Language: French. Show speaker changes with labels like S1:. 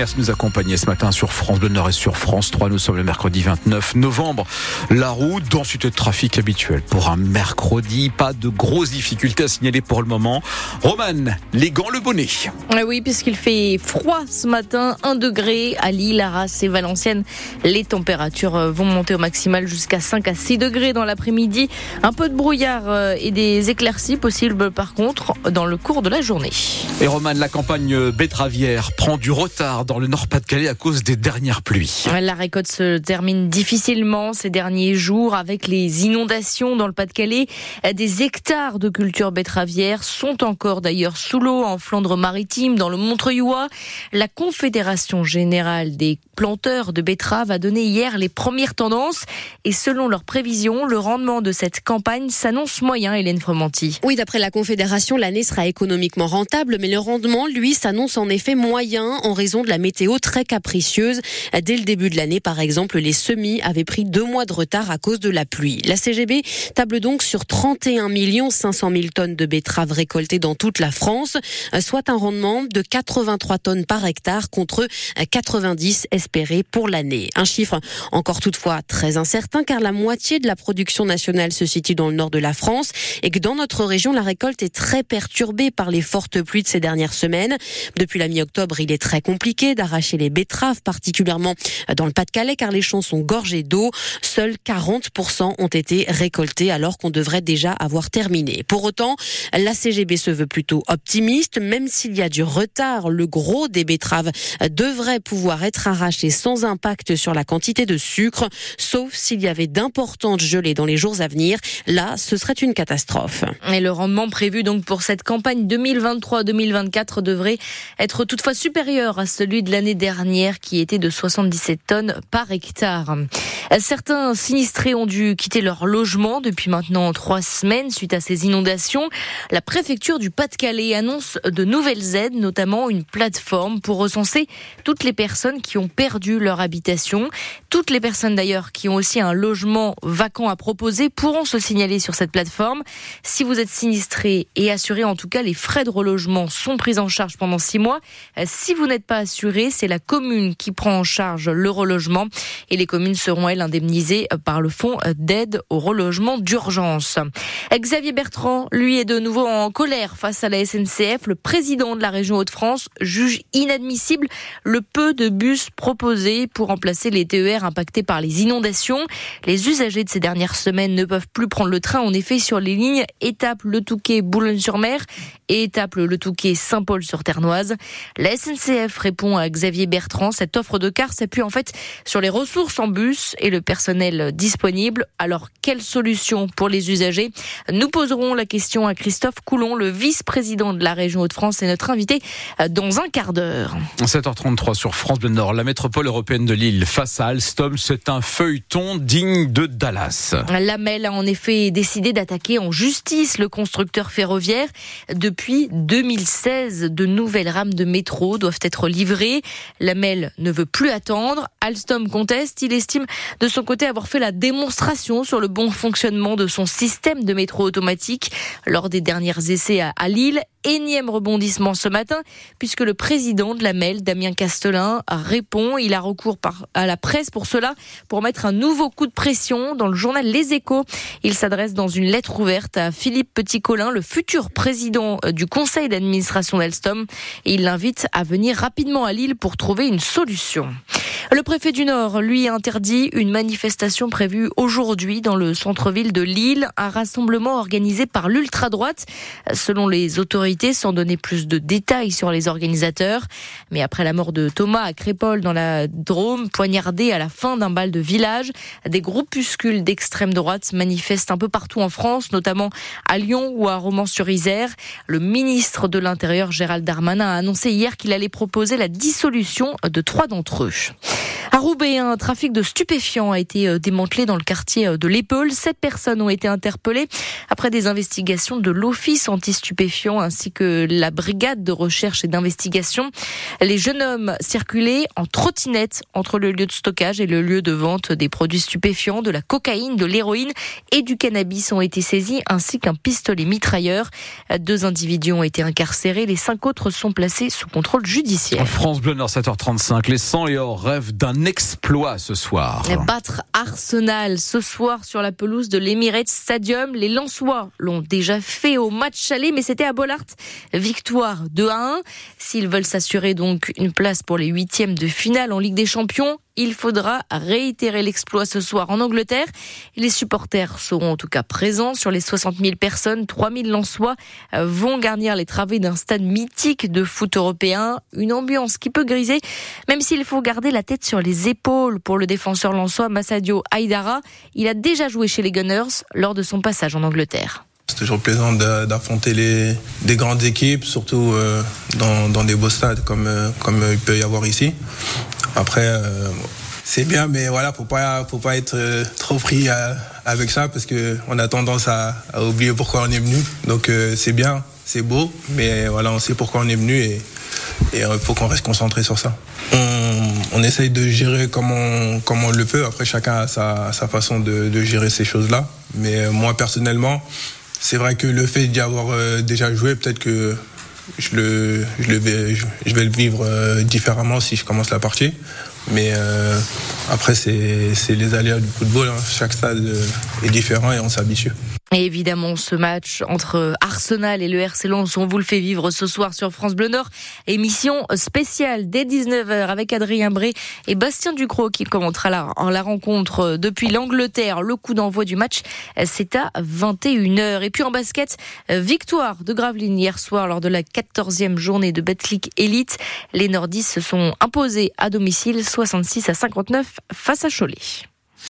S1: Merci de nous accompagner ce matin sur France Bleu Nord et sur France 3. Nous sommes le mercredi 29 novembre. La route, densité de trafic habituelle pour un mercredi. Pas de grosses difficultés à signaler pour le moment. Roman, les gants, le bonnet.
S2: Ah oui, puisqu'il fait froid ce matin, 1 degré à Lille, Arras et Valenciennes. Les températures euh, vont monter au maximal jusqu'à 5 à 6 degrés dans l'après-midi. Un peu de brouillard euh, et des éclaircies possibles par contre dans le cours de la journée.
S1: Et Roman, la campagne betteravière prend du retard dans le Nord-Pas-de-Calais à cause des dernières pluies.
S2: La récolte se termine difficilement ces derniers jours avec les inondations dans le Pas-de-Calais. Des hectares de cultures betteravières sont encore d'ailleurs sous l'eau en Flandre-Maritime, dans le Montreuilois. La Confédération générale des planteurs de betteraves a donné hier les premières tendances et selon leurs prévisions, le rendement de cette campagne s'annonce moyen, Hélène Fromanti.
S3: Oui, d'après la Confédération, l'année sera économiquement rentable, mais le rendement, lui, s'annonce en effet moyen en raison de la météo très capricieuse. Dès le début de l'année, par exemple, les semis avaient pris deux mois de retard à cause de la pluie. La CGB table donc sur 31 500 000 tonnes de betteraves récoltées dans toute la France, soit un rendement de 83 tonnes par hectare contre 90 espérés pour l'année. Un chiffre encore toutefois très incertain car la moitié de la production nationale se situe dans le nord de la France et que dans notre région, la récolte est très perturbée par les fortes pluies de ces dernières semaines. Depuis la mi-octobre, il est très compliqué d'arracher les betteraves, particulièrement dans le Pas-de-Calais, car les champs sont gorgés d'eau. Seuls 40% ont été récoltés alors qu'on devrait déjà avoir terminé. Pour autant, la CGB se veut plutôt optimiste, même s'il y a du retard. Le gros des betteraves devrait pouvoir être arraché sans impact sur la quantité de sucre, sauf s'il y avait d'importantes gelées dans les jours à venir. Là, ce serait une catastrophe.
S2: Et le rendement prévu donc pour cette campagne 2023-2024 devrait être toutefois supérieur à celui de l'année dernière qui était de 77 tonnes par hectare. Certains sinistrés ont dû quitter leur logement depuis maintenant trois semaines suite à ces inondations. La préfecture du Pas-de-Calais annonce de nouvelles aides, notamment une plateforme pour recenser toutes les personnes qui ont perdu leur habitation. Toutes les personnes d'ailleurs qui ont aussi un logement vacant à proposer pourront se signaler sur cette plateforme. Si vous êtes sinistré et assuré, en tout cas, les frais de relogement sont pris en charge pendant six mois. Si vous n'êtes pas assuré, c'est la commune qui prend en charge le relogement et les communes seront elles indemnisées par le fonds d'aide au relogement d'urgence. Xavier Bertrand, lui, est de nouveau en colère face à la SNCF. Le président de la région Hauts-de-France juge inadmissible le peu de bus proposés pour remplacer les TER impactés par les inondations. Les usagers de ces dernières semaines ne peuvent plus prendre le train, en effet, sur les lignes étape Le Touquet Boulogne-sur-Mer et étape Le Touquet Saint-Paul-sur-Ternoise. La SNCF répond à Xavier Bertrand. Cette offre de car s'appuie en fait sur les ressources en bus et le personnel disponible. Alors, quelle solution pour les usagers? Nous poserons la question à Christophe Coulon, le vice-président de la région Hauts-de-France et notre invité dans un quart d'heure.
S1: 7h33 sur France Bleu Nord. La métropole européenne de Lille face à Alstom, c'est un feuilleton digne de Dallas.
S2: Lamel a en effet décidé d'attaquer en justice le constructeur ferroviaire. Depuis 2016, de nouvelles rames de métro doivent être livrées. Lamel ne veut plus attendre. Alstom conteste. Il estime de son côté avoir fait la démonstration sur le bon fonctionnement de son système de métro automatique lors des derniers essais à Lille énième rebondissement ce matin, puisque le président de la MEL, Damien Castelin, répond. Il a recours par, à la presse pour cela, pour mettre un nouveau coup de pression dans le journal Les Échos. Il s'adresse dans une lettre ouverte à Philippe Petit-Colin, le futur président du conseil d'administration d'Alstom, et il l'invite à venir rapidement à Lille pour trouver une solution. Le préfet du Nord, lui, interdit une manifestation prévue aujourd'hui dans le centre-ville de Lille, un rassemblement organisé par l'ultra-droite. Selon les autorités, sans donner plus de détails sur les organisateurs. Mais après la mort de Thomas à Crépole dans la Drôme, poignardé à la fin d'un bal de village, des groupuscules d'extrême droite manifestent un peu partout en France, notamment à Lyon ou à Romans-sur-Isère. Le ministre de l'Intérieur, Gérald Darmanin, a annoncé hier qu'il allait proposer la dissolution de trois d'entre eux. Roubaix, un trafic de stupéfiants a été euh, démantelé dans le quartier euh, de l'Épaule. Sept personnes ont été interpellées après des investigations de l'Office anti-stupéfiants ainsi que la brigade de recherche et d'investigation. Les jeunes hommes circulaient en trottinette entre le lieu de stockage et le lieu de vente des produits stupéfiants, de la cocaïne, de l'héroïne et du cannabis ont été saisis ainsi qu'un pistolet mitrailleur. Deux individus ont été incarcérés. Les cinq autres sont placés sous contrôle judiciaire.
S1: France Bleu Nord 7h35. Les 100 et or rêvent d'un exploit ce soir.
S2: Battre Arsenal ce soir sur la pelouse de l'Emirates Stadium. Les Lensois l'ont déjà fait au match aller, mais c'était à Bollard. Victoire 2 à 1. S'ils veulent s'assurer donc une place pour les huitièmes de finale en Ligue des Champions, il faudra réitérer l'exploit ce soir en Angleterre. Les supporters seront en tout cas présents. Sur les 60 000 personnes, 3 000 Lensois euh, vont garnir les travées d'un stade mythique de foot européen. Une ambiance qui peut griser, même s'il faut garder la tête sur les épaules pour le défenseur lensois Massadio Aydara. Il a déjà joué chez les Gunners lors de son passage en Angleterre.
S4: C'est toujours plaisant d'affronter des grandes équipes, surtout euh, dans, dans, des beaux stades comme, euh, comme il peut y avoir ici. Après, euh, c'est bien, mais voilà, faut pas, faut pas être euh, trop pris euh, avec ça parce que on a tendance à, oublier pourquoi on est venu. Donc c'est bien, c'est beau, mais voilà, on sait pourquoi on est venu et il faut qu'on reste concentré sur ça. On, essaye de gérer comme on, le peut. Après, chacun a sa, façon de, de, gérer ces choses-là. Mais moi, personnellement, c'est vrai que le fait d'y avoir déjà joué, peut-être que je, vais, vais le vivre euh, différemment si je commence la partie. Mais euh, après, c'est les aléas du football. Hein. Chaque stade euh, est différent et on s'habitue.
S2: Et évidemment, ce match entre Arsenal et le RC Lens, on vous le fait vivre ce soir sur France Bleu Nord. Émission spéciale dès 19h avec Adrien Bré et Bastien Ducrot qui commentera la, rencontre depuis l'Angleterre. Le coup d'envoi du match, c'est à 21h. Et puis en basket, victoire de Gravelines hier soir lors de la 14e journée de Betclic Elite. Les Nordistes se sont imposés à domicile 66 à 59 face à Cholet.